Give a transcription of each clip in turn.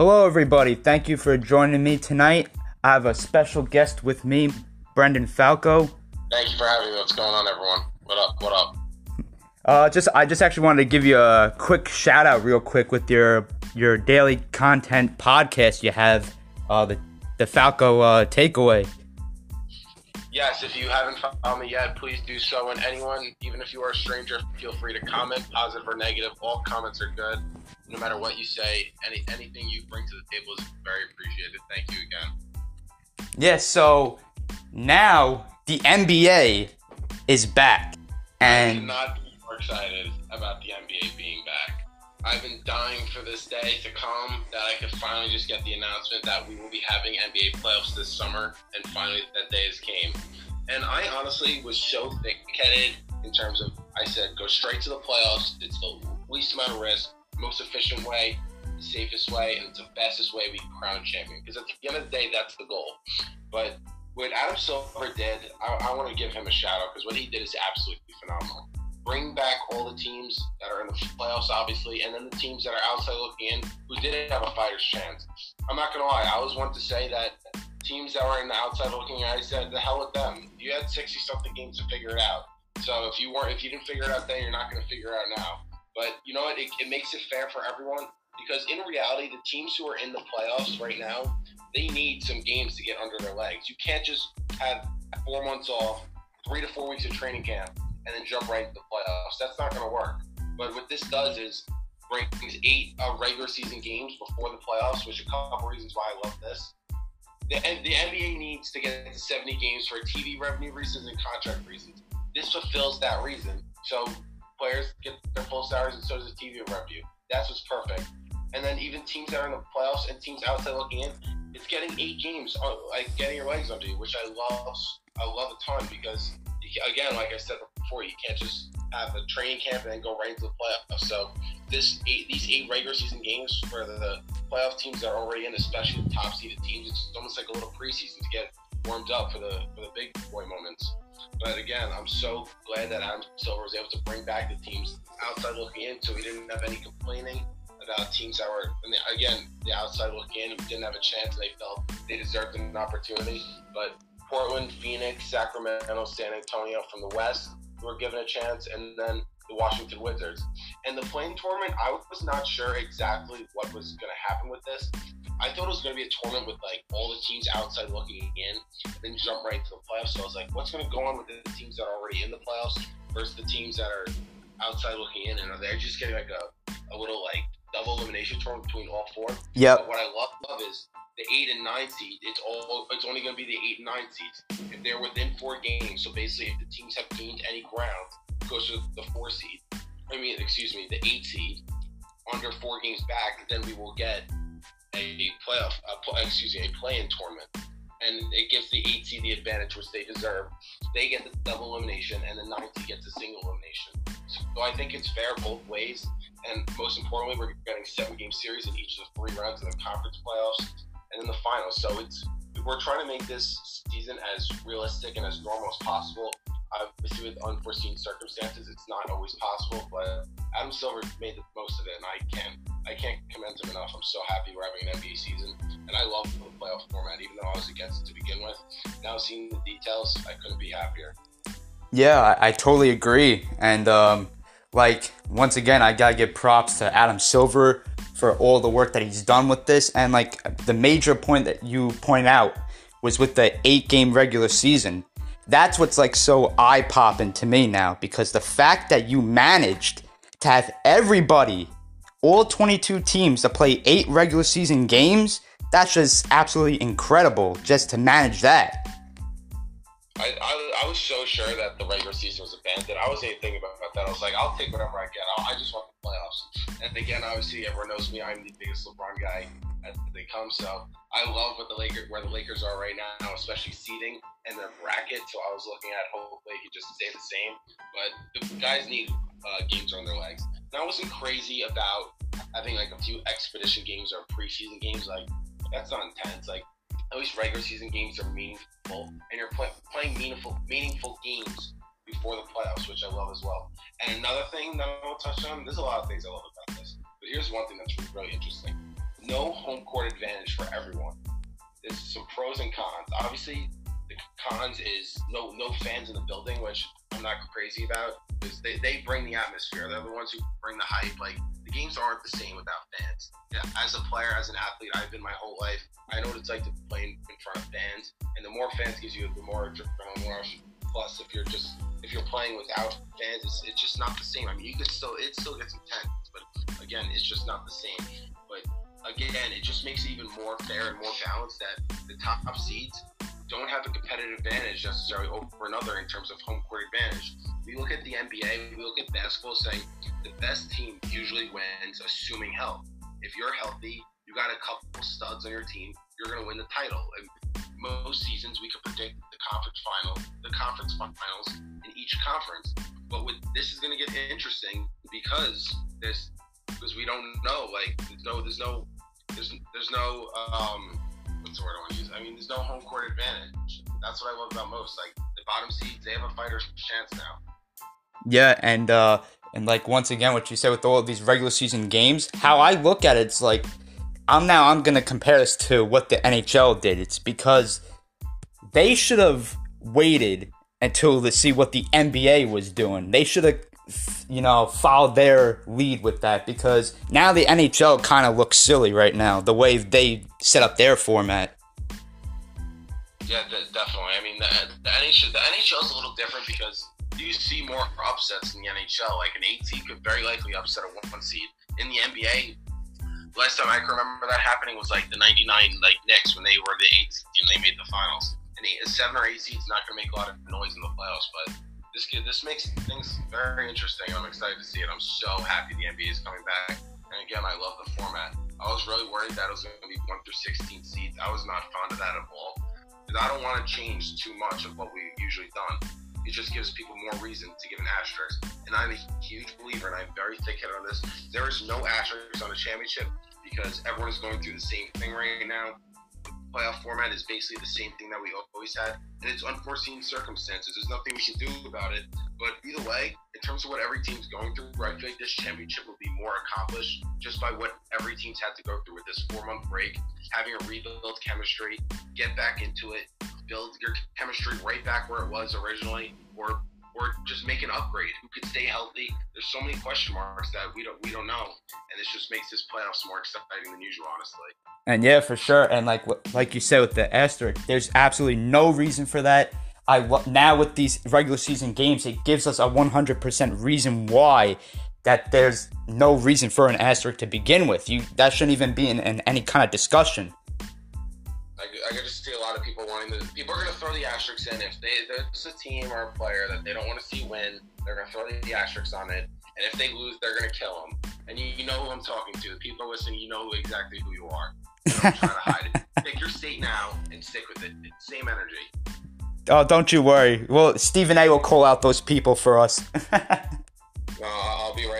Hello, everybody. Thank you for joining me tonight. I have a special guest with me, Branden Falco. Thank you for having me. What's going on, everyone? What up? What up? Uh, just I just actually wanted to give you a quick shout out, real quick, with your your daily content podcast you have, uh, the the Falco uh, takeaway. Yes, if you haven't found me yet, please do so. And anyone, even if you are a stranger, feel free to comment, positive or negative. All comments are good, no matter what you say. Any anything you bring to the table is very appreciated. Thank you again. Yeah. So now the NBA is back, and I and could not be more excited about the NBA. I've been dying for this day to come that I could finally just get the announcement that we will be having NBA playoffs this summer, and finally that day has came. And I honestly was so thick-headed in terms of I said go straight to the playoffs. It's the least amount of risk, most efficient way, safest way, and it's the fastest way we can crown champion. Because at the end of the day, that's the goal. But what Adam Silver did, I, I want to give him a shout out because what he did is absolutely phenomenal. Bring back all the teams that are in the playoffs, obviously, and then the teams that are outside looking in who didn't have a fighter's chance. I'm not gonna lie, I always want to say that teams that were in the outside looking in, I said the hell with them. You had 60 something games to figure it out. So if you weren't, if you didn't figure it out then, you're not gonna figure it out now. But you know what? It, it makes it fair for everyone because in reality, the teams who are in the playoffs right now, they need some games to get under their legs. You can't just have four months off, three to four weeks of training camp, and then jump right into the playoffs. That's not going to work. But what this does is brings eight uh, regular season games before the playoffs, which a couple reasons why I love this. The, the NBA needs to get to 70 games for TV revenue reasons and contract reasons. This fulfills that reason. So players get their full salaries and so does the TV revenue. That's what's perfect. And then even teams that are in the playoffs and teams outside looking in, it's getting eight games, uh, like getting your legs under you, which I love. I love a ton because again, like I said before, you can't just have a training camp and then go right into the playoffs. So this eight, these eight regular season games for the playoff teams that are already in, especially the top seeded teams, it's almost like a little preseason to get warmed up for the for the big boy moments. But again, I'm so glad that Adam Silver was able to bring back the teams outside looking in, so we didn't have any complaining about teams that were again the outside looking in didn't have a chance. They felt they deserved an opportunity, but Portland, Phoenix, Sacramento, San Antonio from the West were given a chance, and then the Washington Wizards. And the play-in tournament, I was not sure exactly what was going to happen with this. I thought it was going to be a tournament with like all the teams outside looking in, and then jump right into the playoffs. So I was like, what's going to go on with the teams that are already in the playoffs versus the teams that are outside looking in, and are they just getting like a, a little like double elimination tournament between all four? yep, what I love, love is the eight and nine seed. It's all. It's only going to be the eight and nine seeds if they're within four games. So basically, if the teams have gained any ground, it goes to the four seed. I mean, excuse me, the eight seed under four games back. Then we will get a playoff. A, excuse me, a play-in tournament, and it gives the eight seed the advantage, which they deserve. They get the double elimination, and the nine seed gets a single elimination. So I think it's fair both ways. And most importantly, we're getting seven game series in each of the three rounds of the conference playoffs and in the finals. So it's we're trying to make this season as realistic and as normal as possible. Obviously, with unforeseen circumstances, it's not always possible. But Adam Silver made the most of it, and I can't I can't commend him enough. I'm so happy we're having an NBA season, and I love the playoff format, even though I was against it to begin with. Now seeing the details, I couldn't be happier. yeah, I, I totally agree. And um, like once again, I gotta give props to Adam Silver for all the work that he's done with this. And like the major point that you point out was with the eight game regular season. That's what's like so eye popping to me now because the fact that you managed to have everybody, all 22 teams, to play eight regular season games, that's just absolutely incredible just to manage that. I, I, I was so sure that the regular season was abandoned. I wasn't even thinking about, about that. I was like, I'll take whatever I get. I'll, I just want the playoffs. And again, obviously, everyone knows me. I'm the biggest LeBron guy as they come. So I love what the Lakers, where the Lakers are right now, especially seeding and their bracket. So I was looking at hopefully could just stay the same. But the guys need uh, games on their legs. And I wasn't crazy about having like a few expedition games or preseason games. Like that's not intense. Like at least regular season games are meaningful, and you're play, playing meaningful meaningful games before the playoffs, which I love as well. And another thing that I to touch on, there's a lot of things I love about this, but here's one thing that's really interesting. no home court advantage for everyone. There's some pros and cons. Obviously, cons is no no fans in the building, which I'm not crazy about they, they bring the atmosphere. They're the ones who bring the hype. Like the games aren't the same without fans. Yeah, as a player, as an athlete, I've been my whole life. I know what it's like to play in, in front of fans, and the more fans gives you, the more adrenaline rush. Plus, if you're just if you're playing without fans, it's, it's just not the same. I mean, you could still it still gets intense, but again, it's just not the same. But again, it just makes it even more fair and more balanced that the top seeds don't have a competitive advantage necessarily over another in terms of home court advantage. We look at the NBA, we look at basketball saying the best team usually wins, assuming health. If you're healthy, you got a couple studs on your team, you're going to win the title. And most seasons, we could predict the conference final, the conference finals in each conference. But with this is going to get interesting because this because we don't know. Like there's no there's no there's there's no um I want to use? I mean, there's no home court advantage. That's what I love about most. Like the bottom seeds, they have a fighter's chance now. Yeah, and uh and like once again, what you said with all of these regular season games, how I look at it, it's like I'm now I'm gonna compare this to what the NHL did. It's because they should have waited until to see what the NBA was doing. They should have you know, follow their lead with that because now the NHL kind of looks silly right now, the way they set up their format. Yeah, definitely. I mean, the, the NHL the NHL is a little different because you see more upsets in the NHL. Like an eight seed could very likely upset a one seed. In the NBA, last time I can remember that happening was like the '99 like Knicks when they were the eight seed and they made the finals. And a seven or eight seed is not going to make a lot of noise in the playoffs, but this kid, this makes things very interesting. I'm excited to see it. I'm so happy the NBA is coming back. And again, I love the format. I was really worried that it was going to be one through 16 seeds. I was not fond of that at all because I don't want to change too much of what we've usually done. It just gives people more reason to give an asterisk. And I'm a huge believer, and I'm very thick-headed on this. There is no asterisk on a championship because everyone is going through the same thing right now playoff format is basically the same thing that we always had, and it's unforeseen circumstances. There's nothing we can do about it. But either way, in terms of what every team's going through, I feel like this championship will be more accomplished just by what every team's had to go through with this four month break, having a rebuild chemistry, get back into it, build your chemistry right back where it was originally, or or just make an upgrade. Who could stay healthy? There's so many question marks that we don't we don't know, and this just makes this playoffs more exciting than usual, honestly. And yeah, for sure. And like like you said with the asterisk, there's absolutely no reason for that. I now with these regular season games, it gives us a 100% reason why that there's no reason for an asterisk to begin with. You that shouldn't even be in, in any kind of discussion. I, I just lot of people wanting to. People are going to throw the asterisks in if they there's a team or a player that they don't want to see win. They're going to throw the asterisks on it, and if they lose, they're going to kill them. And you, you, know who I'm talking to. The people listening, you know exactly who you are. I'm trying to hide it. Pick your state now and stick with it. Same energy. Oh, don't you worry. Well, Stephen A. will call out those people for us. no, I'll be right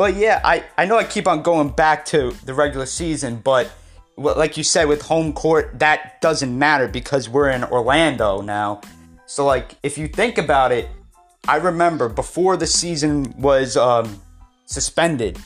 But yeah, I, I know I keep on going back to the regular season, but like you said with home court, that doesn't matter because we're in Orlando now. So like if you think about it, I remember before the season was um, suspended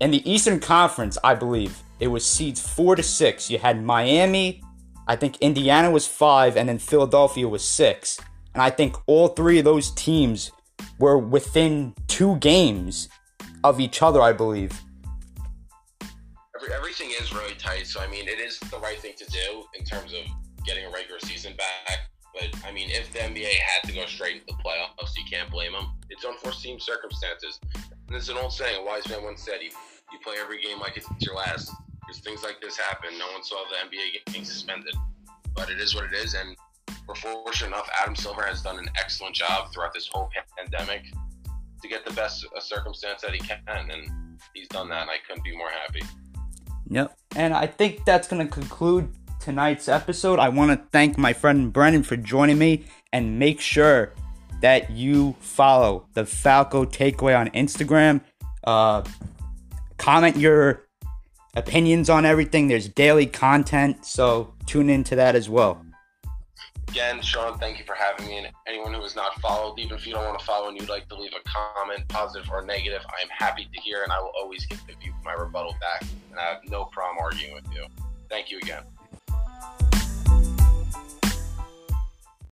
in the Eastern Conference, I believe it was seeds four to six. You had Miami, I think Indiana was five, and then Philadelphia was six. And I think all three of those teams were within two games of each other, I believe. Every, everything is really tight, so I mean, it is the right thing to do in terms of getting a regular season back. But I mean, if the NBA had to go straight into the playoffs, you can't blame them. It's unforeseen circumstances. And there's an old saying, a wise man once said, you, you play every game like it's your last. Because things like this happen. No one saw the NBA getting suspended. But it is what it is. And we're fortunate enough, Adam Silver has done an excellent job throughout this whole pandemic to get the best uh, circumstance that he can, and he's done that, and I couldn't be more happy. Yep. And I think that's going to conclude tonight's episode. I want to thank my friend Brennan for joining me, and make sure that you follow the Falco Takeaway on Instagram. Uh, comment your opinions on everything. There's daily content, so tune into that as well. Again, Sean, thank you for having me. And anyone who has not followed, even if you don't want to follow and you'd like to leave a comment, positive or negative, I am happy to hear, and I will always give you my rebuttal back. And I have no problem arguing with you. Thank you again.